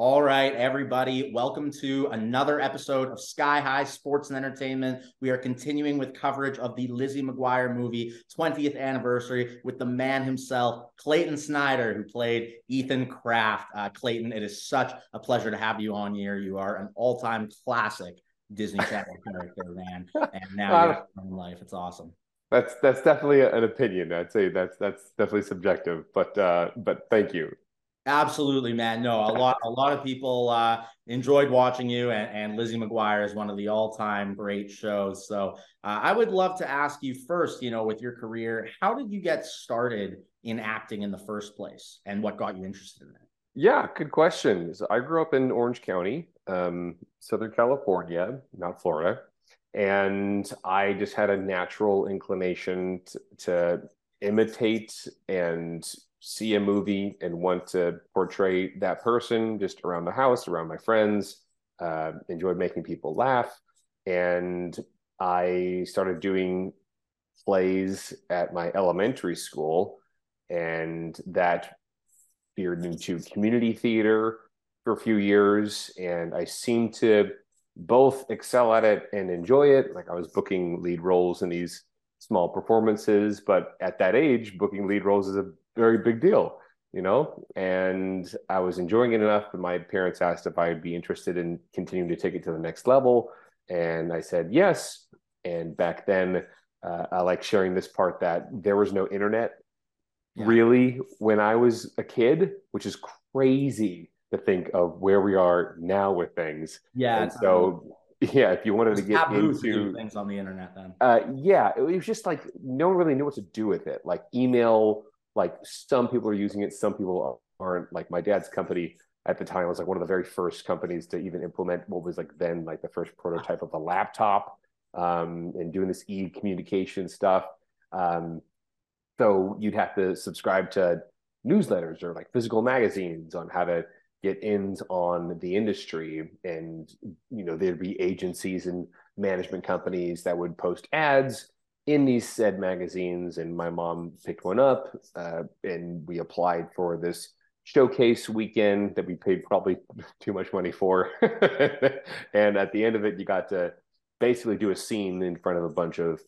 All right, everybody, welcome to another episode of Sky High Sports and Entertainment. We are continuing with coverage of the Lizzie McGuire movie 20th anniversary with the man himself, Clayton Snyder, who played Ethan Craft. Uh, Clayton, it is such a pleasure to have you on here. You are an all time classic Disney Channel character, man. And now you're in life. It's awesome. That's that's definitely an opinion. I'd say that's that's definitely subjective, but uh, but thank you. Absolutely, man. No, a lot, a lot of people uh, enjoyed watching you, and, and Lizzie McGuire is one of the all-time great shows. So, uh, I would love to ask you first, you know, with your career, how did you get started in acting in the first place, and what got you interested in it? Yeah, good question. I grew up in Orange County, um, Southern California, not Florida, and I just had a natural inclination to imitate and see a movie and want to portray that person just around the house, around my friends. Uh, enjoyed making people laugh, and I started doing plays at my elementary school, and that veered into community theater for a few years, and I seemed to both excel at it and enjoy it. Like I was booking lead roles in these small performances, but at that age, booking lead roles is a very big deal, you know. And I was enjoying it enough that my parents asked if I'd be interested in continuing to take it to the next level, and I said yes. And back then, uh, I like sharing this part that there was no internet yeah. really when I was a kid, which is crazy to think of where we are now with things. Yeah. And so yeah, if you wanted to get into things on the internet, then uh, yeah, it was just like no one really knew what to do with it. Like email, like some people are using it, some people aren't. Like my dad's company at the time was like one of the very first companies to even implement what was like then like the first prototype of a laptop um, and doing this e communication stuff. Um, so you'd have to subscribe to newsletters or like physical magazines on how to get ins on the industry and you know there'd be agencies and management companies that would post ads in these said magazines and my mom picked one up uh, and we applied for this showcase weekend that we paid probably too much money for. And at the end of it you got to basically do a scene in front of a bunch of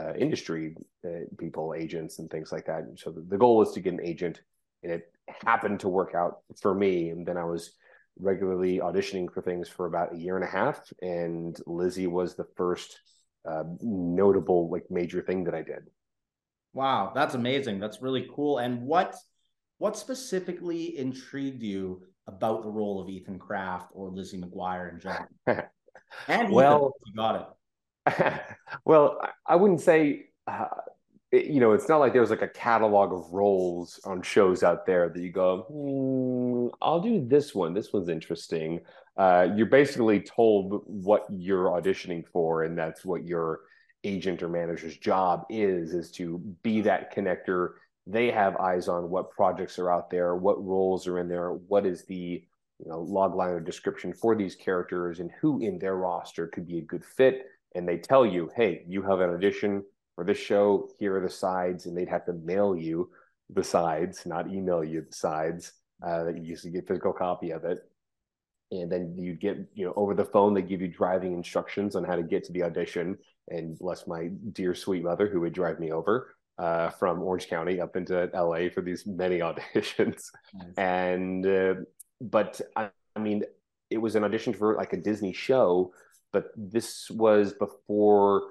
uh, industry uh, people agents and things like that. And so the, the goal was to get an agent. And it happened to work out for me. And then I was regularly auditioning for things for about a year and a half, and Lizzie was the first uh, notable like major thing that I did. Wow, that's amazing. That's really cool. And what what specifically intrigued you about the role of Ethan Craft or Lizzie McGuire in general? and well, you got it. well, I wouldn't say uh, it, you know, it's not like there's like a catalog of roles on shows out there that you go, hmm, I'll do this one. This one's interesting. Uh, you're basically told what you're auditioning for, and that's what your agent or manager's job is: is to be that connector. They have eyes on what projects are out there, what roles are in there, what is the you know log line or description for these characters, and who in their roster could be a good fit. And they tell you, hey, you have an audition for this show, here are the sides, and they'd have to mail you the sides, not email you the sides. Uh, that you used to get physical copy of it, and then you'd get you know over the phone they give you driving instructions on how to get to the audition. And bless my dear sweet mother who would drive me over uh, from Orange County up into LA for these many auditions. Nice. And uh, but I, I mean, it was an audition for like a Disney show, but this was before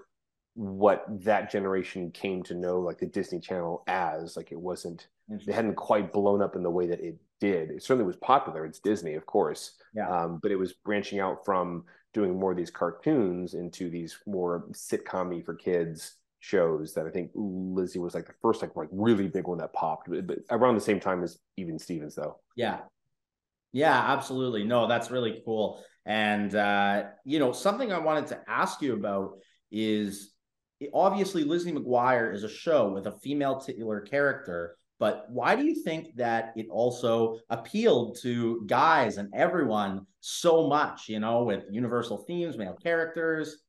what that generation came to know like the Disney Channel as. Like it wasn't it hadn't quite blown up in the way that it did. It certainly was popular. It's Disney, of course. Yeah. Um, but it was branching out from doing more of these cartoons into these more sitcom for kids shows that I think Lizzie was like the first like like really big one that popped, but, but around the same time as even Stevens though. Yeah. Yeah, absolutely. No, that's really cool. And uh, you know, something I wanted to ask you about is obviously Lizzie McGuire is a show with a female titular character, but why do you think that it also appealed to guys and everyone so much, you know, with universal themes, male characters?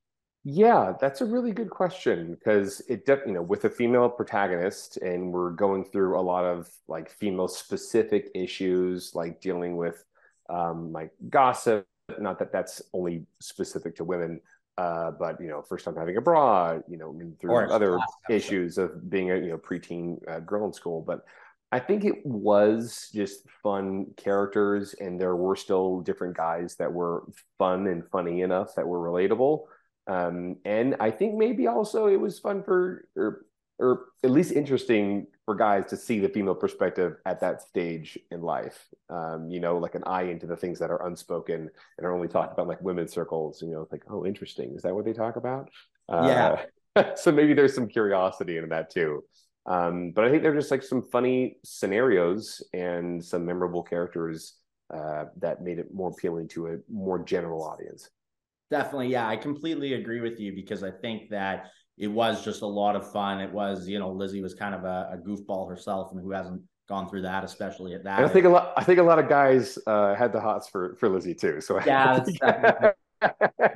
Yeah, that's a really good question because it, de- you know, with a female protagonist, and we're going through a lot of like female specific issues, like dealing with um, like gossip. Not that that's only specific to women, uh, but you know, first time having a bra, you know, through other issues of being a you know preteen uh, girl in school. But I think it was just fun characters, and there were still different guys that were fun and funny enough that were relatable. Um, and I think maybe also it was fun for, or, at least interesting for guys to see the female perspective at that stage in life. Um, you know, like an eye into the things that are unspoken and are only talked about like women's circles. You know, like, oh, interesting. Is that what they talk about? Yeah. Uh, so maybe there's some curiosity in that too. Um, but I think they're just like some funny scenarios and some memorable characters uh, that made it more appealing to a more general audience. Definitely. Yeah, I completely agree with you because I think that it was just a lot of fun. It was, you know, Lizzie was kind of a, a goofball herself and who hasn't gone through that, especially at that. I think a lot. I think a lot of guys uh, had the hots for for Lizzie too. So yeah,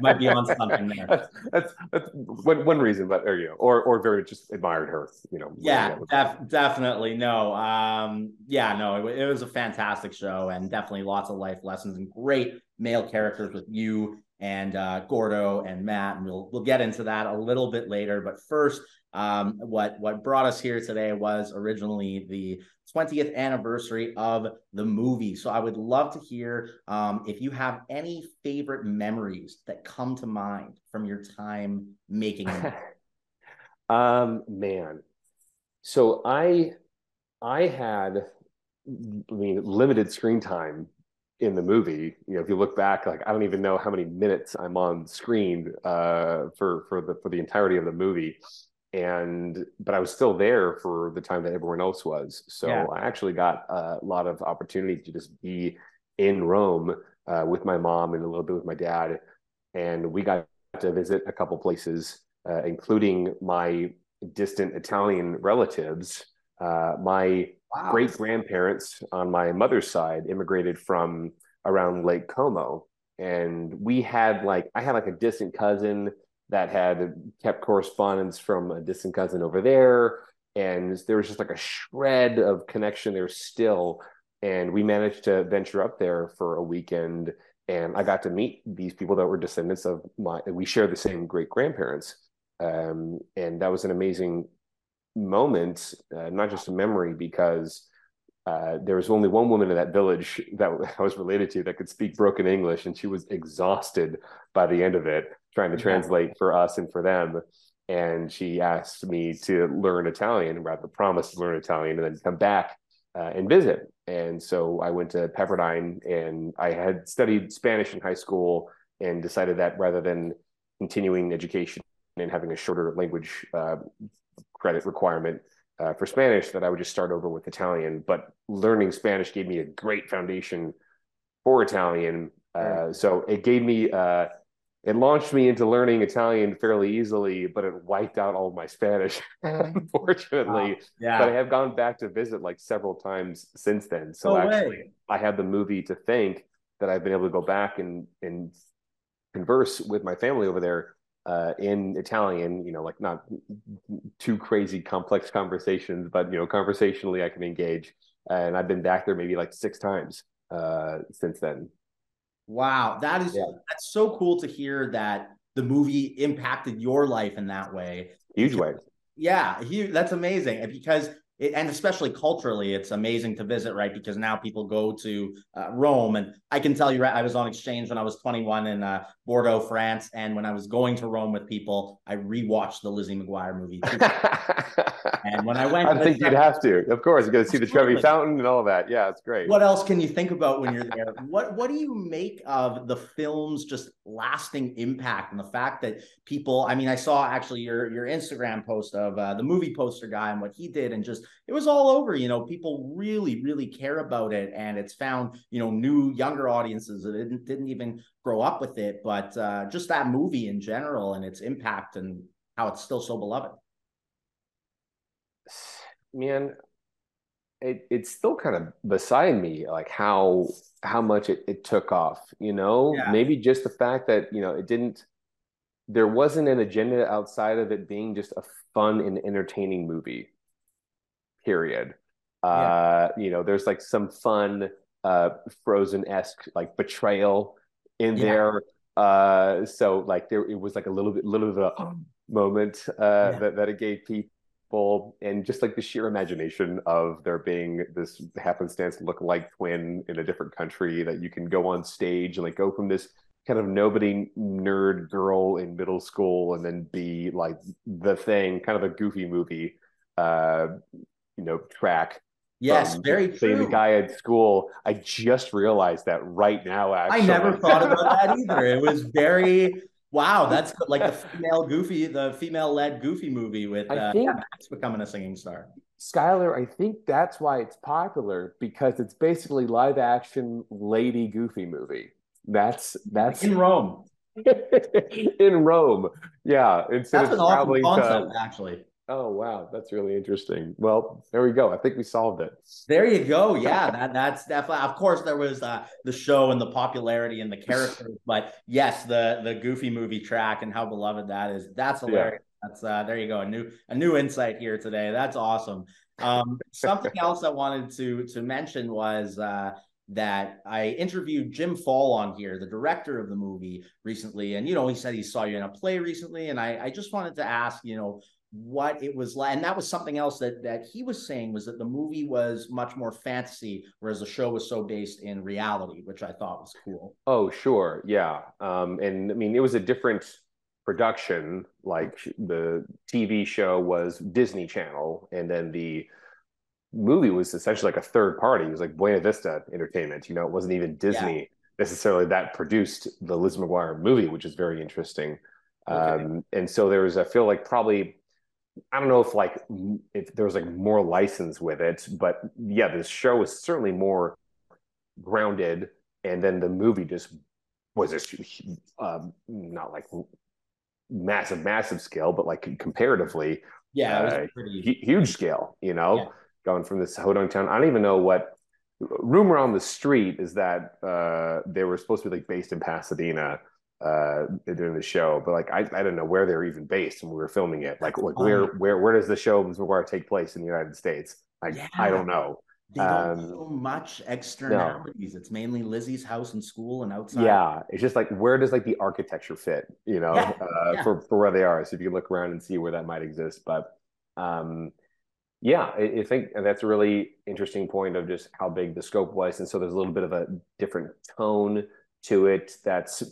might be on something there. That's, that's, that's one, one reason, but or you know, or or very just admired her, you know. Yeah, def- definitely. No, um, yeah, no, it, it, was a fantastic show and definitely lots of life lessons and great male characters with you and uh, Gordo and Matt, and we'll we'll get into that a little bit later. But first, um, what what brought us here today was originally the 20th anniversary of the movie. So I would love to hear um, if you have any favorite memories that come to mind from your time making it. um, man, so I I had I mean limited screen time in the movie. You know, if you look back, like I don't even know how many minutes I'm on screen uh, for for the for the entirety of the movie and but I was still there for the time that everyone else was. So yeah. I actually got a lot of opportunity to just be in Rome uh, with my mom and a little bit with my dad, and we got to visit a couple places, uh, including my distant Italian relatives. Uh, my wow. great grandparents on my mother's side immigrated from around Lake Como, and we had like I had like a distant cousin that had kept correspondence from a distant cousin over there. And there was just like a shred of connection there still. And we managed to venture up there for a weekend. And I got to meet these people that were descendants of my, we share the same great grandparents. Um, and that was an amazing moment, uh, not just a memory, because uh, there was only one woman in that village that I was related to that could speak broken English, and she was exhausted by the end of it trying to translate for us and for them. And she asked me to learn Italian, rather promise to learn Italian, and then come back uh, and visit. And so I went to Pepperdine, and I had studied Spanish in high school, and decided that rather than continuing education and having a shorter language uh, credit requirement uh, for Spanish, that I would just start over with Italian. But learning Spanish gave me a great foundation for Italian. Uh, so it gave me uh, it launched me into learning Italian fairly easily, but it wiped out all of my Spanish, mm. unfortunately. Wow. Yeah. But I have gone back to visit like several times since then. So no actually, way. I have the movie to thank that I've been able to go back and and converse with my family over there uh, in Italian. You know, like not too crazy complex conversations, but you know, conversationally I can engage. And I've been back there maybe like six times uh, since then. Wow, that is yeah. that's so cool to hear that the movie impacted your life in that way. Huge way. Yeah, huge, that's amazing because it, and especially culturally, it's amazing to visit, right? Because now people go to uh, Rome, and I can tell you, right? I was on exchange when I was 21 in uh, Bordeaux, France, and when I was going to Rome with people, I rewatched the Lizzie McGuire movie. and when I went, I think you'd have to, of course, you got to see the Trevi Fountain and all of that. Yeah, it's great. What else can you think about when you're there? what What do you make of the film's just lasting impact and the fact that people? I mean, I saw actually your your Instagram post of uh, the movie poster guy and what he did, and just it was all over. You know, people really, really care about it, and it's found you know new younger audiences that didn't didn't even grow up with it, but uh, just that movie in general and its impact and how it's still so beloved. Man, it, it's still kind of beside me like how how much it, it took off you know yeah. maybe just the fact that you know it didn't there wasn't an agenda outside of it being just a fun and entertaining movie period. Yeah. Uh, you know, there's like some fun uh, Frozen esque like betrayal in yeah. there. Uh, so like there, it was like a little bit, little bit of a moment uh, yeah. that that it gave people, and just like the sheer imagination of there being this happenstance look-alike twin in a different country that you can go on stage and like go from this kind of nobody nerd girl in middle school and then be like the thing, kind of a goofy movie, uh, you know, track Yes, very true. the guy at school. I just realized that right now. Actually, I never thought about that either. It was very wow. That's like the female goofy, the female-led goofy movie with uh, think, Max becoming a singing star. Skylar, I think that's why it's popular because it's basically live action lady goofy movie. That's that's in Rome. in Rome, yeah. Instead that's an awesome concept, to, actually. Oh wow, that's really interesting. Well, there we go. I think we solved it. There you go. Yeah, that that's definitely. Of course, there was uh, the show and the popularity and the characters, but yes, the the Goofy movie track and how beloved that is. That's hilarious. Yeah. That's uh, there you go. A new a new insight here today. That's awesome. Um, something else I wanted to to mention was uh, that I interviewed Jim Fall on here, the director of the movie, recently, and you know he said he saw you in a play recently, and I I just wanted to ask, you know, what it was like and that was something else that that he was saying was that the movie was much more fantasy whereas the show was so based in reality which i thought was cool. Oh sure. Yeah. Um and i mean it was a different production like the tv show was disney channel and then the movie was essentially like a third party. It was like buena vista entertainment you know it wasn't even disney yeah. necessarily that produced the liz mcguire movie which is very interesting. Okay. um and so there was i feel like probably I don't know if like if there was like more license with it, but yeah, this show is certainly more grounded, and then the movie just was this um, not like massive, massive scale, but like comparatively, yeah, uh, pretty... huge scale. You know, yeah. going from this Podunk town. I don't even know what rumor on the street is that uh, they were supposed to be like based in Pasadena uh during the show but like I, I didn't know where they're even based when we were filming it. Like, like where where where does the show McGuire take place in the United States? Like yeah. I don't know. They don't um, so much externalities. No. it's mainly Lizzie's house and school and outside. Yeah. It's just like where does like the architecture fit you know yeah. Uh, yeah. for for where they are? So if you look around and see where that might exist but um yeah I, I think that's a really interesting point of just how big the scope was. And so there's a little bit of a different tone to it that's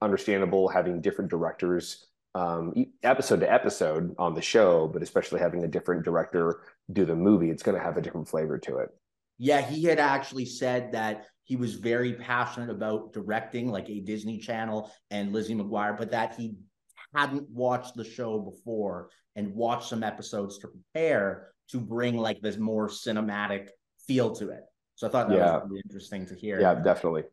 understandable having different directors um, episode to episode on the show, but especially having a different director do the movie, it's going to have a different flavor to it. Yeah, he had actually said that he was very passionate about directing like a Disney Channel and Lizzie McGuire, but that he hadn't watched the show before and watched some episodes to prepare to bring like this more cinematic feel to it. So I thought that yeah. was really interesting to hear. Yeah, definitely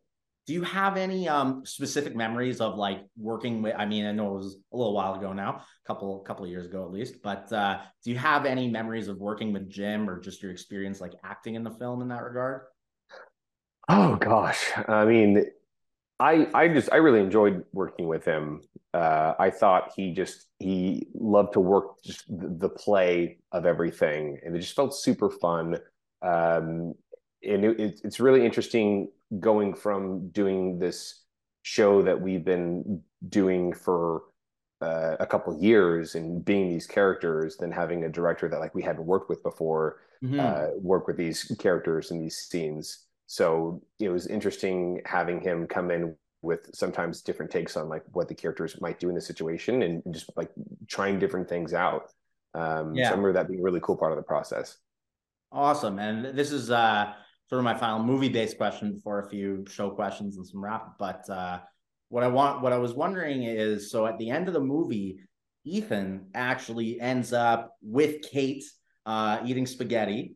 do you have any um specific memories of like working with i mean i know it was a little while ago now a couple couple of years ago at least but uh do you have any memories of working with jim or just your experience like acting in the film in that regard? Oh gosh. I mean i i just i really enjoyed working with him. Uh i thought he just he loved to work just the play of everything and it just felt super fun. Um and it, it's really interesting going from doing this show that we've been doing for uh, a couple years and being these characters than having a director that like we hadn't worked with before mm-hmm. uh, work with these characters and these scenes so it was interesting having him come in with sometimes different takes on like what the characters might do in the situation and just like trying different things out um yeah. so I remember that being a really cool part of the process awesome and this is uh sort of my final movie based question before a few show questions and some wrap. But uh, what I want, what I was wondering is, so at the end of the movie, Ethan actually ends up with Kate uh, eating spaghetti,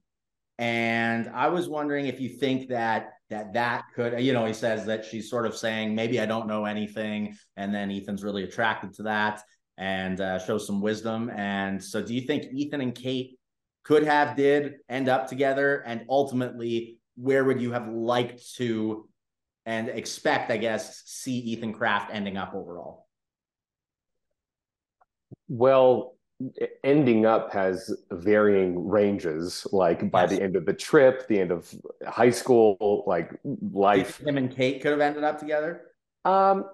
and I was wondering if you think that that that could, you know, he says that she's sort of saying maybe I don't know anything, and then Ethan's really attracted to that and uh, shows some wisdom. And so, do you think Ethan and Kate could have did end up together and ultimately where would you have liked to and expect, I guess, see Ethan Craft ending up overall? Well, ending up has varying ranges. Like by yes. the end of the trip, the end of high school, like life. Him and Kate could have ended up together. Um,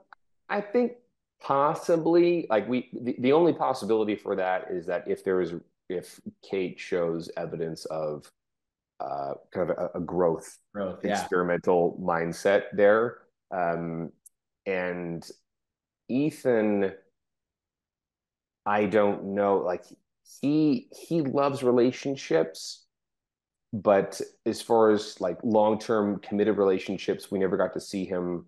I think possibly. Like we, the, the only possibility for that is that if there is, if Kate shows evidence of uh, kind of a, a growth, growth experimental yeah. mindset there, um, and Ethan I don't know. Like he he loves relationships, but as far as like long term committed relationships, we never got to see him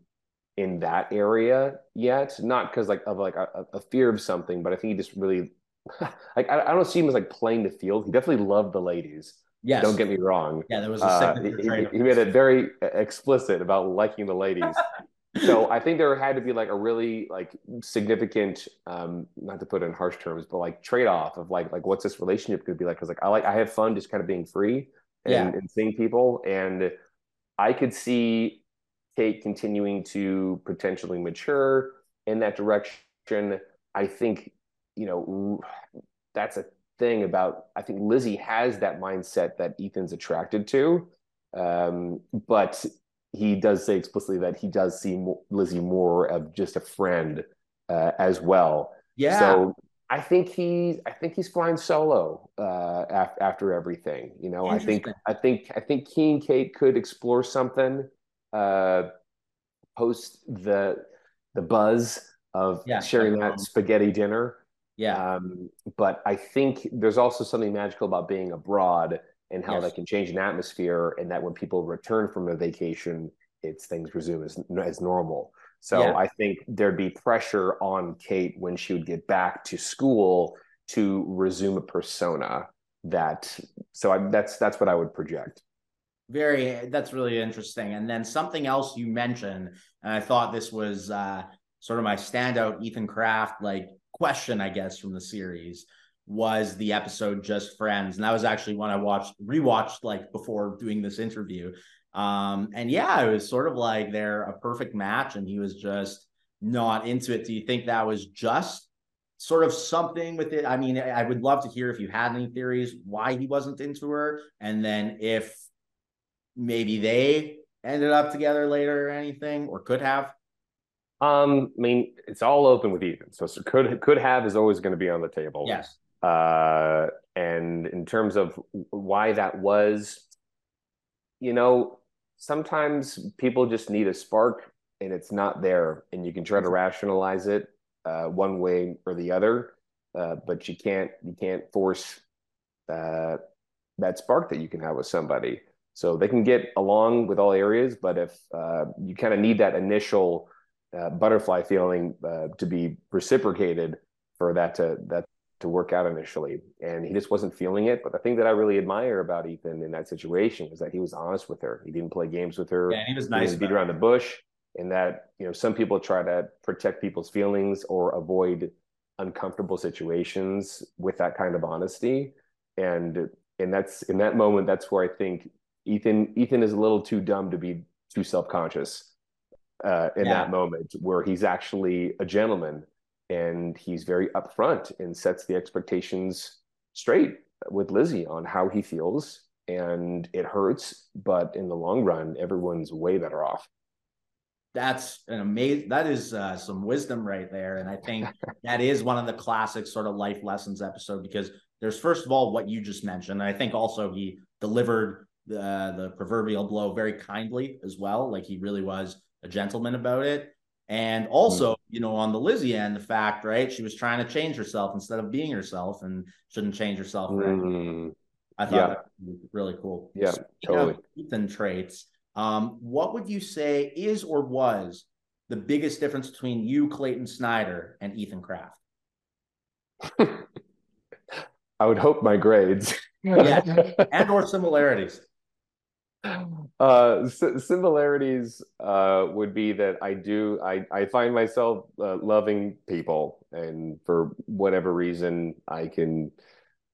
in that area yet. Not because like of like a, a, fear of something, but I think he just really like I, I don't see him as like playing the field. He definitely loved the ladies. Yes. Don't get me wrong. Yeah, there was a uh, he, he, made it very explicit about liking the ladies. so I think there had to be like a really like significant, um, not to put it in harsh terms, but like trade off of like like what's this relationship going to be like? Because like I like I have fun just kind of being free and, yeah. and seeing people, and I could see Kate continuing to potentially mature in that direction. I think you know that's a thing about I think Lizzie has that mindset that Ethan's attracted to. Um, but he does say explicitly that he does see Lizzie more of just a friend uh, as well. Yeah. So I think he, I think he's flying solo uh, after, after everything. You know, I think, I think, I think he and Kate could explore something uh, post the the buzz of yeah, sharing that spaghetti dinner. Yeah. Um, but I think there's also something magical about being abroad and how yes. that can change an atmosphere and that when people return from a vacation it's things resume as, as normal so yeah. i think there'd be pressure on kate when she would get back to school to resume a persona that so I, that's that's what i would project very that's really interesting and then something else you mentioned and i thought this was uh sort of my standout ethan craft like question i guess from the series was the episode Just Friends. And that was actually one I watched, rewatched like before doing this interview. Um, and yeah, it was sort of like they're a perfect match, and he was just not into it. Do you think that was just sort of something with it? I mean, I would love to hear if you had any theories why he wasn't into her, and then if maybe they ended up together later or anything, or could have. Um, I mean, it's all open with Ethan. So, so could could have is always going to be on the table. Yes. Uh, and in terms of why that was, you know, sometimes people just need a spark and it's not there, and you can try to rationalize it uh, one way or the other, uh, but you can't you can't force uh, that spark that you can have with somebody. So they can get along with all areas, but if uh, you kind of need that initial uh, butterfly feeling uh, to be reciprocated for that to that to work out initially. And he just wasn't feeling it. But the thing that i really admire about ethan in that situation was that he was honest with her. He didn't play games with her. Yeah he was nice he beat around the bush. And that you know some people try to protect people's feelings or avoid uncomfortable situations with that kind of honesty. And and that's in that moment that's where i think ethan ethan is a little too dumb to be too self-conscious uh, in yeah. that moment where he's actually a gentleman and he's very upfront and sets the expectations straight with Lizzie on how he feels and it hurts but in the long run everyone's way better off. That's an amazing that is uh, some wisdom right there. And i think that is one of the classic sort of life lessons episode because there's first of all what you just mentioned. I think also he delivered the, the proverbial blow very kindly as well. Like he really was a gentleman about it and also, mm-hmm. you know, on the Lizzie end, the fact, right, she was trying to change herself instead of being herself and shouldn't change herself. Mm-hmm. I thought yeah. that was really cool. Yeah, Speaking totally. Ethan traits. Um, what would you say is or was the biggest difference between you, Clayton Snyder, and Ethan Craft? I would hope my grades. yeah, and or similarities uh similarities uh would be that i do i i find myself uh, loving people and for whatever reason i can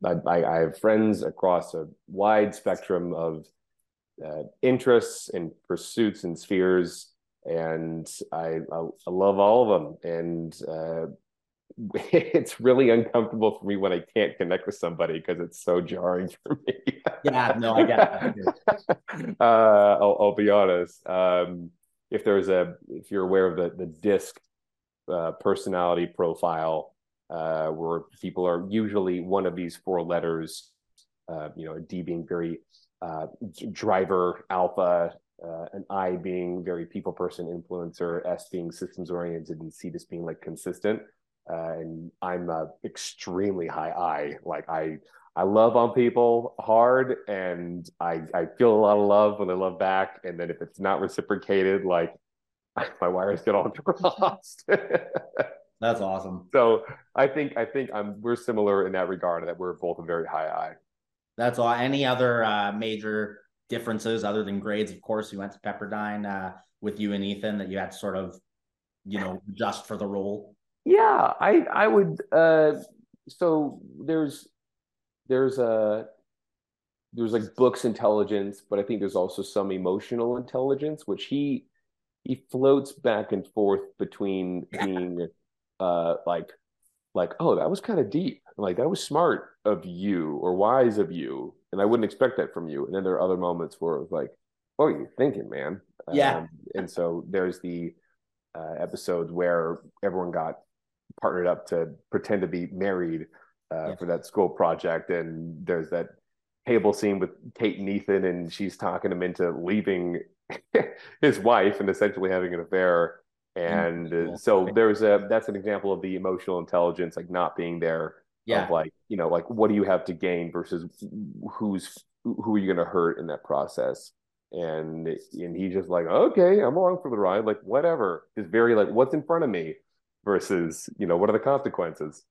I, I have friends across a wide spectrum of uh, interests and pursuits and spheres and I, I, I love all of them and uh it's really uncomfortable for me when I can't connect with somebody because it's so jarring for me. yeah, no, I get it. uh, I'll, I'll, be honest. Um, if there's a, if you're aware of the the disc uh, personality profile, uh, where people are usually one of these four letters, uh, you know, D being very uh, driver, alpha, uh, an I being very people person influencer, S being systems oriented, and C just being like consistent. Uh, and I'm a extremely high I. Like I, I love on people hard, and I I feel a lot of love when they love back. And then if it's not reciprocated, like my wires get all crossed. That's awesome. So I think I think I'm we're similar in that regard that we're both a very high I. That's all. Any other uh, major differences other than grades? Of course, you went to Pepperdine uh, with you and Ethan that you had to sort of, you know, adjust for the role. Yeah, I I would. Uh, so there's there's a there's like books intelligence, but I think there's also some emotional intelligence, which he he floats back and forth between being uh like like oh that was kind of deep. Like that was smart of you or wise of you and i wouldn't expect that from you. And then there are other moments where it's like oh you're thinking man? Yeah. Um, and so there's the uh, episodes where everyone got partnered up to pretend to be married uh, yeah. for that school project. And there's that table scene with kate and ethan and she's talking him into leaving his wife and essentially having an affair. And uh, so there's a that's an example of the emotional intelligence like not being there yeah. of like you know like what do you have to gain versus who's who are you going to hurt in that process? And and he's just like okay i'm along for the ride like whatever. Is very like what's in front of me versus you know what are the consequences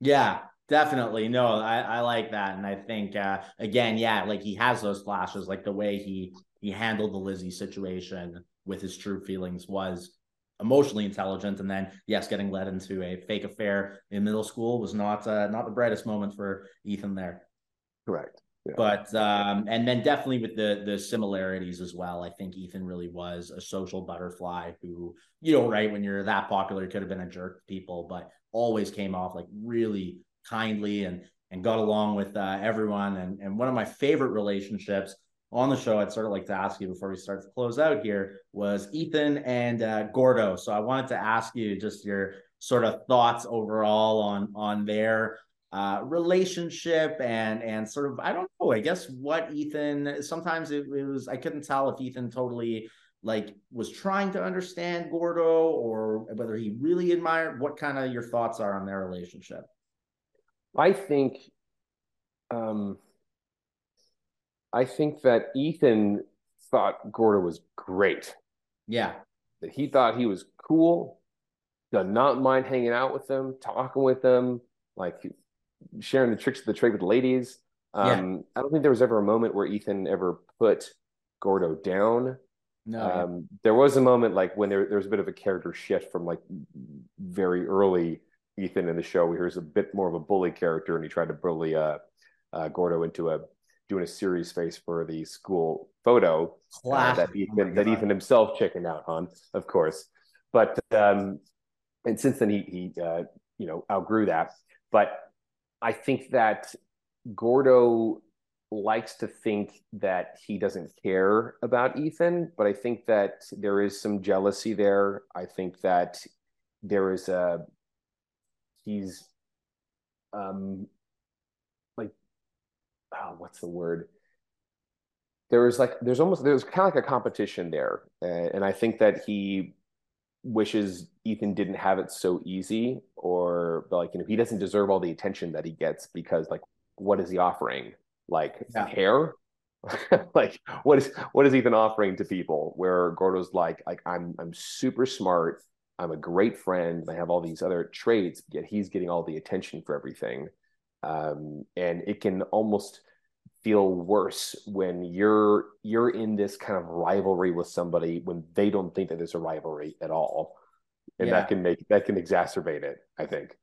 yeah definitely no i i like that and i think uh again yeah like he has those flashes like the way he he handled the lizzie situation with his true feelings was emotionally intelligent, and then yes, getting led into a fake affair in middle school was not uh, not the brightest moment for Ethan there. Correct. But um, and then definitely with the the similarities as well. I think Ethan really was a social butterfly who, you know, right when you're that popular, could have been a jerk to people, but always came off like really kindly and and got along with uh, everyone. And and one of my favorite relationships on the show, I'd sort of like to ask you before we start to close out here was Ethan and uh, Gordo. So I wanted to ask you just your sort of thoughts overall on on their uh, relationship and and sort of I don't know. I guess what Ethan. Sometimes it, it was I couldn't tell if Ethan totally like was trying to understand Gordo or whether he really admired. What kind of your thoughts are on their relationship? I think. um I think that Ethan thought Gordo was great. Yeah. That he thought he was cool, did not mind hanging out with them, talking with them, like sharing the tricks of the trade with ladies. Um, yeah. I don't think there was ever a moment where Ethan ever put Gordo down. No. Um, there was a moment like when there, there was a bit of a character shift from like very early Ethan in the show, where he was a bit more of a bully character and he tried to bully uh, uh, Gordo into a doing a serious face for the school photo uh, that Ethan, oh that Ethan himself checking out on, of course. But um, and since then he he uh, you know outgrew that. But I think that Gordo likes to think that he doesn't care about Ethan, but I think that there is some jealousy there. I think that there is a he's um like oh, what's the word? There is like there's almost there's kind of like a competition there, and I think that he wishes Ethan didn't have it so easy, or like you know he doesn't deserve all the attention that he gets because like what is he offering? Like yeah. hair? like what is what is Ethan offering to people? Where Gordo's like like I'm I'm super smart, I'm a great friend, I have all these other traits, yet he's getting all the attention for everything um, and it can almost feel worse when you're you're in this kind of rivalry with somebody when they don't think that there's a rivalry at all. And yeah. that can make that can exacerbate it i think.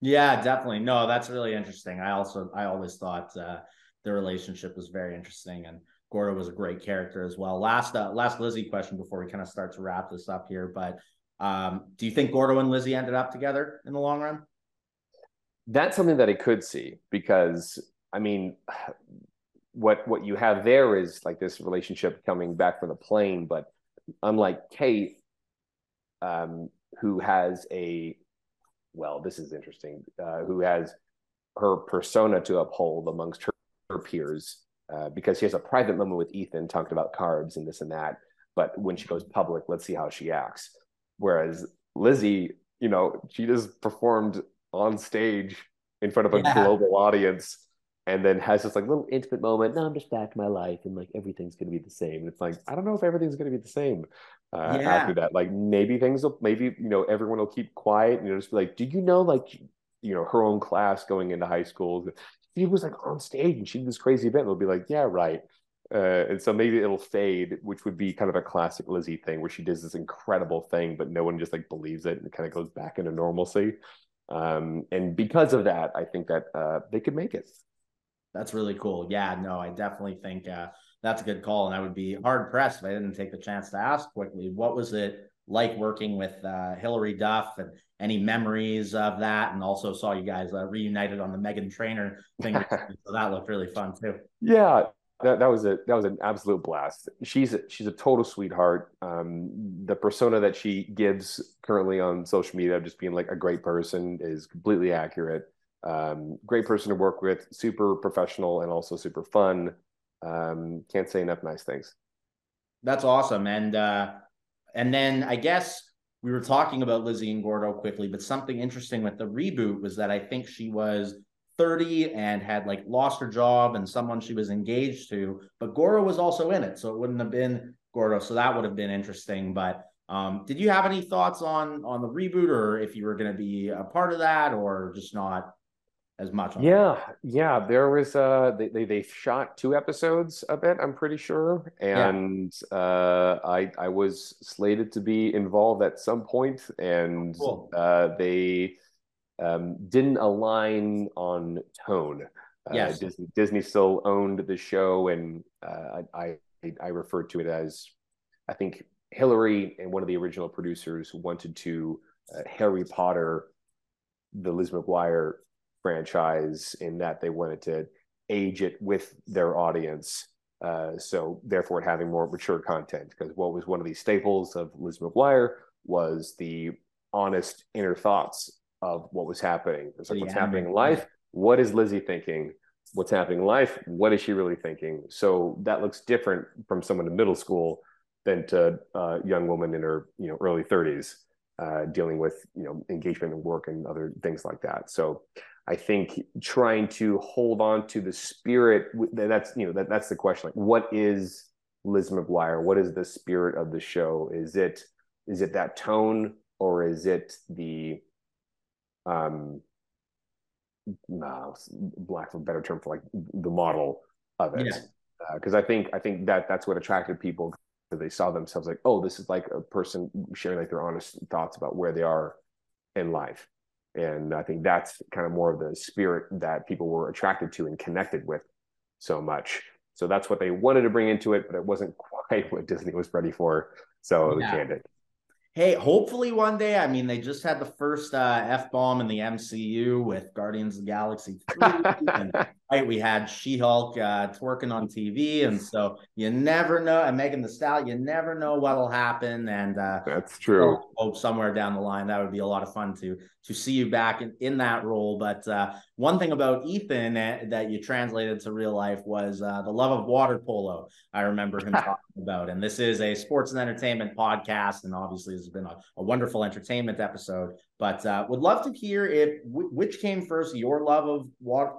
Yeah definitely. No that's really interesting. I also i always thought uh, the relationship was very interesting and gordo was a great character as well. Last uh, last lizzie question before we kind of start to wrap this up here but Um, do you think Gordo and Lizzie ended up together in the long run? That's something that I could see because I mean, what what you have there is like this relationship coming back from the plane, but unlike Kate, um, who has a well, this is interesting, uh, who has her persona to uphold amongst her, her peers, uh, because she has a private moment with Ethan, talked about carbs and this and that. But when she goes public, let's see how she acts. Whereas Lizzie, you know, she just performed on stage in front of a yeah. global audience and then has this like little intimate moment. Now I'm just back to my life and like everything's gonna be the same. And it's like, I don't know if everything's gonna be the same uh, yeah. after that. Like maybe things will maybe, you know, everyone will keep quiet and you know, just be like, do you know like you know, her own class going into high school? She was like on stage and she did this crazy event. They'll be like, yeah, right. Uh, and so maybe it'll fade, which would be kind of a classic Lizzie thing where she does this incredible thing, but no one just like believes it and it kind of goes back into normalcy. Um, and because of that, I think that uh, they could make it. That's really cool. Yeah, no, I definitely think uh, that's a good call. And I would be hard pressed if I didn't take the chance to ask quickly what was it like working with uh, Hilary Duff and any memories of that? And also saw you guys uh, reunited on the Meghan Trainor thing. so that looked really fun too. Yeah. That, that was a that was an absolute blast. She's a, she's a total sweetheart. Um, the persona that she gives currently on social media of just being like a great person is completely accurate. Um, great person to work with, super professional and also super fun. Um, can't say enough nice things. That's awesome. And uh, and then I guess we were talking about Lizzie and Gordo quickly, but something interesting with the reboot was that I think she was 30 and had like lost her job and someone she was engaged to, but Gordo was also in it. So it wouldn't have been Gordo. So that would have been interesting. But um, did you have any thoughts on on the reboot or if you were going to be a part of that or just not as much. yeah, that. yeah. There was uh, they, they they shot two episodes of it. I'm pretty sure, and yeah. uh, I I was slated to be involved at some point, and cool. uh, they um, didn't align on tone. Uh, yes, Disney Disney still owned the show, and uh, I I I referred to it as I think Hilary and one of the original producers wanted to uh, Harry Potter the Liz McGuire franchise in that they wanted to age it with their audience. Uh, so therefore, having more mature content because what was one of the staples of Liz McGuire was the honest inner thoughts of what was happening. It's like yeah, what's happening in life. What is Lizzie thinking? What's happening in life? What is she really thinking? So that looks different from someone in middle school than to a young woman in her you know early 30s uh, dealing with you know engagement and work and other things like that. So I think trying to hold on to the spirit that's you know that that's the question like what is Liz McGuire what is the spirit of the show is it is it that tone or is it the um no, black for a better term for like the model of it because yeah. uh, I think I think that that's what attracted people they saw themselves like oh this is like a person sharing like their honest thoughts about where they are in life and I think that's kind of more of the spirit that people were attracted to and connected with so much. So that's what they wanted to bring into it, but it wasn't quite what Disney was ready for. So yeah. they canned it. Hey, hopefully one day. I mean, they just had the first uh, f bomb in the MCU with Guardians of the Galaxy 3. and, right, we had She Hulk uh, twerking on TV, and so you never know. And Megan Thee Stallion, you never know what'll happen. And uh, that's true. Hope, hope, somewhere down the line that would be a lot of fun to to see you back in, in that role. But uh, one thing about Ethan that, that you translated to real life was uh, the love of water polo. I remember him talking about, and this is a sports and entertainment podcast, and obviously this has been a, a wonderful entertainment episode. But uh, would love to hear if w- which came first, your love of water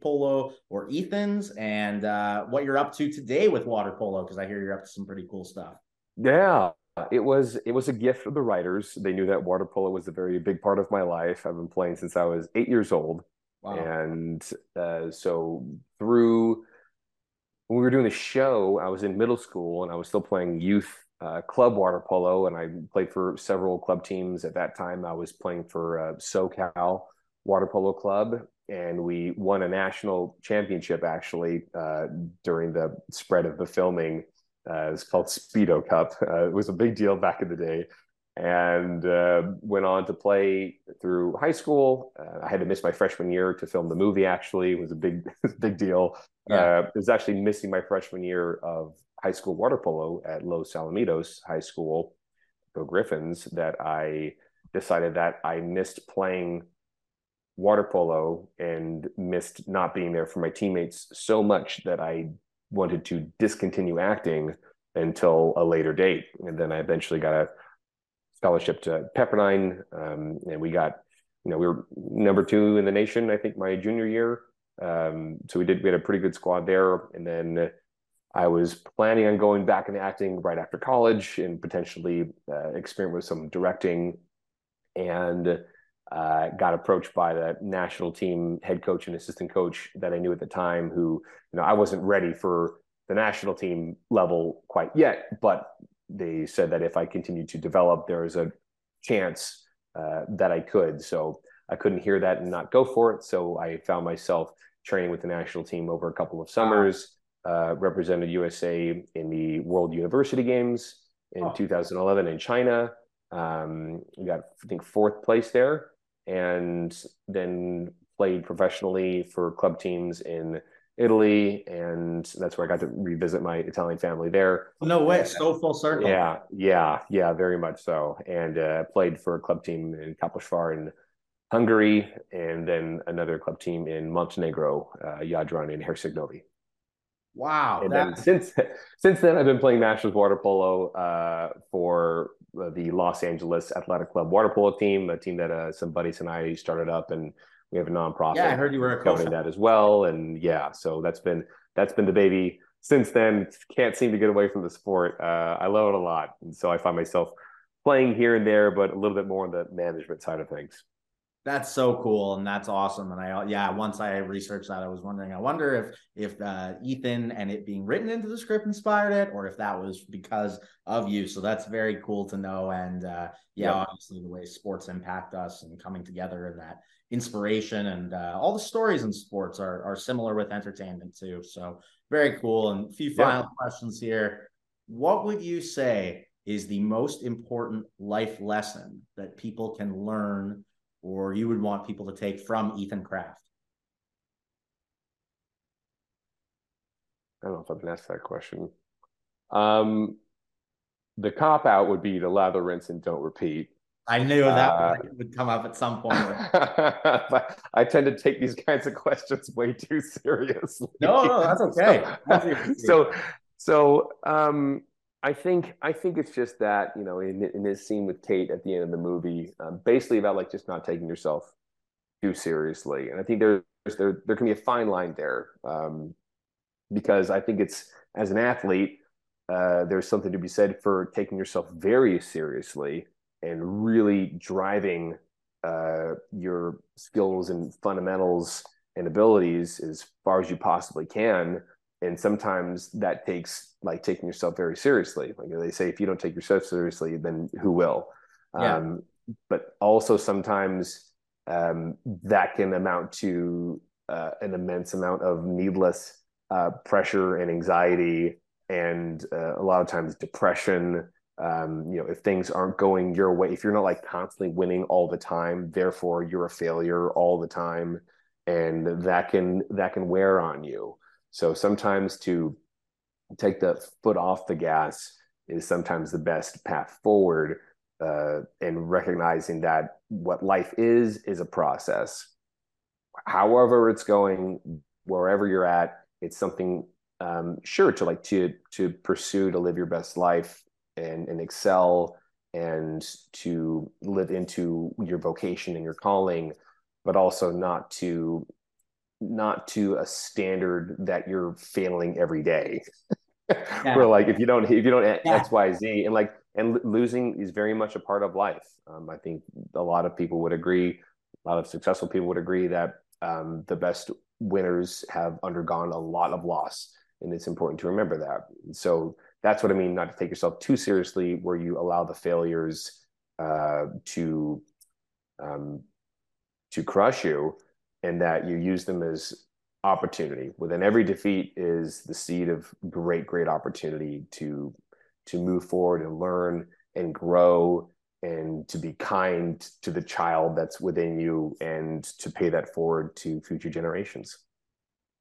polo or Ethan's, and uh, what you're up to today with water polo, because I hear you're up to some pretty cool stuff. Yeah, it was it was a gift of the writers. They knew that water polo was a very big part of my life. I've been playing since I was eight years old, wow. and uh, so through when we were doing the show, I was in middle school and I was still playing youth uh, club water polo, and I played for several club teams at that time. I was playing for uh, SoCal Water Polo Club, and we won a national championship actually uh, during the spread of the filming. Uh, it's called Speedo Cup. Uh, it was a big deal back in the day, and uh, went on to play through high school. Uh, I had to miss my freshman year to film the movie. Actually, it was a big, big deal. Yeah. Uh, it was actually missing my freshman year of high school water polo at Los Alamitos High School, the Griffins, that I decided that I missed playing water polo and missed not being there for my teammates so much that I wanted to discontinue acting until a later date. And then I eventually got a scholarship to Pepperdine, um, and we got, you know, we were number two in the nation, I think, my junior year. Um, so we did, we had a pretty good squad there. And then I was planning on going back into acting right after college and potentially uh, experiment with some directing. And uh, got approached by the national team head coach and assistant coach that I knew at the time, who, you know, I wasn't ready for the national team level quite yet, but they said that if I continued to develop, there was a chance uh, that I could. So I couldn't hear that and not go for it. So I found myself training with the national team over a couple of summers, uh, represented USA in the World University Games in oh. 2011 in China. Um, we got, I think, fourth place there and then played professionally for club teams in Italy, and that's where I got to revisit my Italian family there. No way, so full circle. Yeah, yeah, yeah, very much so. And uh, played for a club team in Kaposvár in Hungary, and then another club team in Montenegro, uh, Jadran in Herceg-Novi. Wow! And then since since then, I've been playing Masters water polo uh, for the Los Angeles Athletic Club water polo team, a team that uh, some buddies and I started up, and we have a nonprofit. Yeah, I heard you were a coach that as well, and yeah, so that's been that's been the baby since then. Can't seem to get away from the sport. Uh, I love it a lot, and so I find myself playing here and there, but a little bit more on the management side of things. That's so cool and that's awesome. And I yeah, once I researched that, I was wondering. I wonder if if uh, Ethan and it being written into the script inspired it, or if that was because of you. So that's very cool to know. And uh, yeah, yeah, obviously the way sports impact us and coming together and that inspiration and uh, all the stories in sports are are similar with entertainment too. So very cool. And a few final yeah. questions here. What would you say is the most important life lesson that people can learn? Or you would want people to take from Ethan Craft? I don't know if I've been asked that question. Um, the cop out would be to lather, rinse, and don't repeat. I knew that uh, would come up at some point. but I tend to take these kinds of questions way too seriously. No, no, that's okay. so, so, so um, I think I think it's just that you know in in this scene with Kate at the end of the movie, um, basically about like just not taking yourself too seriously, and I think there's there there can be a fine line there um, because I think it's as an athlete, uh, there's something to be said for taking yourself very seriously and really driving uh, your skills and fundamentals and abilities as far as you possibly can and sometimes that takes like taking yourself very seriously. Like they say if you don't take yourself seriously then who will? Yeah. um, but also sometimes um, that can amount to uh, an immense amount of needless uh, pressure and anxiety and uh, a lot of times depression. Um, you know if things aren't going your way if you're not like constantly winning all the time therefore you're a failure all the time and that can that can wear on you so sometimes to take the foot off the gas is sometimes the best path forward uh, and recognizing that what life is is a process. However it's going wherever you're at it's something um, sure to like to to pursue to live your best life and and excel and to live into your vocation and your calling but also not to not to a standard that you're failing every day. yeah. Where like if you don't if you don't yeah. X Y Z and like and losing is very much a part of life. Um, I think a lot of people would agree. A lot of successful people would agree that um, the best winners have undergone a lot of loss, and it's important to remember that. So that's what I mean. Not to take yourself too seriously, where you allow the failures uh, to um, to crush you, and that you use them as opportunity. Within every defeat is the seed of great, great opportunity to to move forward and learn and grow and to be kind to the child that's within you and to pay that forward to future generations.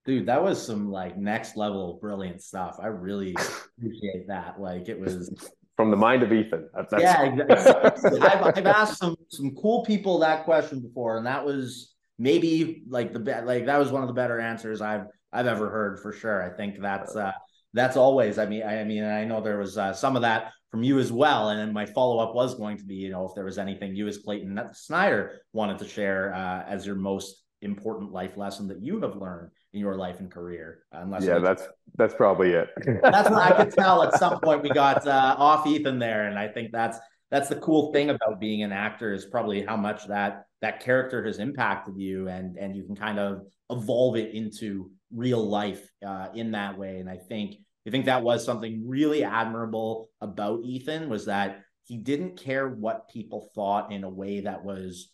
Dude, that was some like next level brilliant stuff. I really appreciate that. Like it was from the mind of Ethan. That's... Yeah, exactly. I've, I've asked some some cool people that question before, and that was maybe like the like that was one of the better answers I've I've ever heard for sure. I think that's uh that's always. I mean, I, I mean, I know there was uh, some of that from you as well, and then my follow up was going to be, you know, if there was anything you as Clayton Snyder wanted to share uh, as your most important life lesson that you have learned in your life and career. Unless yeah, that's that's probably it. that's what I could tell. At some point, we got uh, off Ethan there, and I think that's that's the cool thing about being an actor is probably how much that that character has impacted you, and and you can kind of evolve it into real life uh, in that way. And I think I think that was something really admirable about Ethan was that he didn't care what people thought in a way that was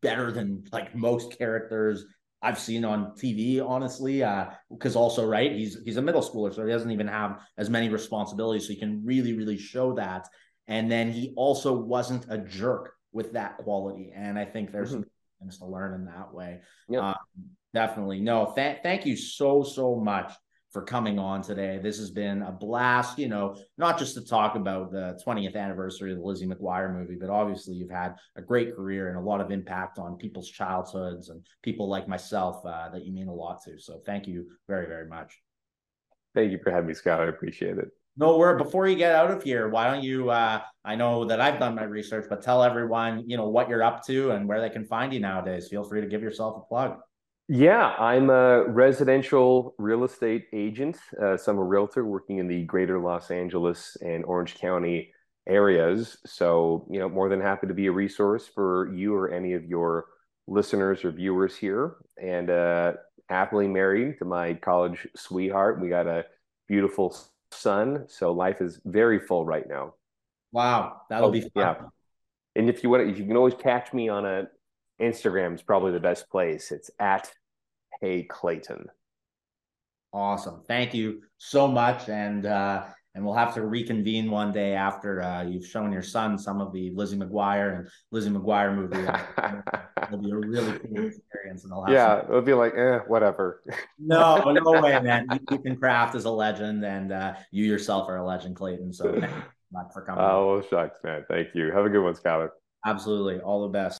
better than like most characters I've seen on TV, honestly. Uh, because also, right, he's he's a middle schooler, so he doesn't even have as many responsibilities. So he can really, really show that. And then he also wasn't a jerk with that quality. And I think there's mm-hmm. some things to learn in that way. Yeah. Um, definitely. No, th- thank you so, so much for coming on today. This has been a blast, you know, not just to talk about the 20th anniversary of the Lizzie McGuire movie, but obviously you've had a great career and a lot of impact on people's childhoods and people like myself uh, that you mean a lot to. So thank you very, very much. Thank you for having me, Scott. I appreciate it. No word. Before you get out of here, why don't you? Uh, I know that I've done my research, but tell everyone, you know, what you're up to and where they can find you nowadays. Feel free to give yourself a plug. Yeah, I'm a residential real estate agent. Uh, so I'm a realtor working in the greater Los Angeles and Orange County areas. So, you know, more than happy to be a resource for you or any of your listeners or viewers here. And uh, happily married to my college sweetheart. We got a beautiful son. So life is very full right now. Wow, that'll oh, be fun. Yeah. And if you want, if you can always catch me on a Instagram is probably the best place. It's at Hey Clayton. Awesome. Thank you so much. And uh, and we'll have to reconvene one day after uh, you've shown your son some of the Lizzie McGuire and Lizzie McGuire movie. it'll be a really cool experience. And I'll yeah, some... it'll be like, eh, whatever. no, no way, man. Ethan Craft is a legend, and uh, you yourself are a legend, Clayton. So thank you for coming. Oh, well, shucks, man. Thank you. Have a good one, Skyler. Absolutely. All the best.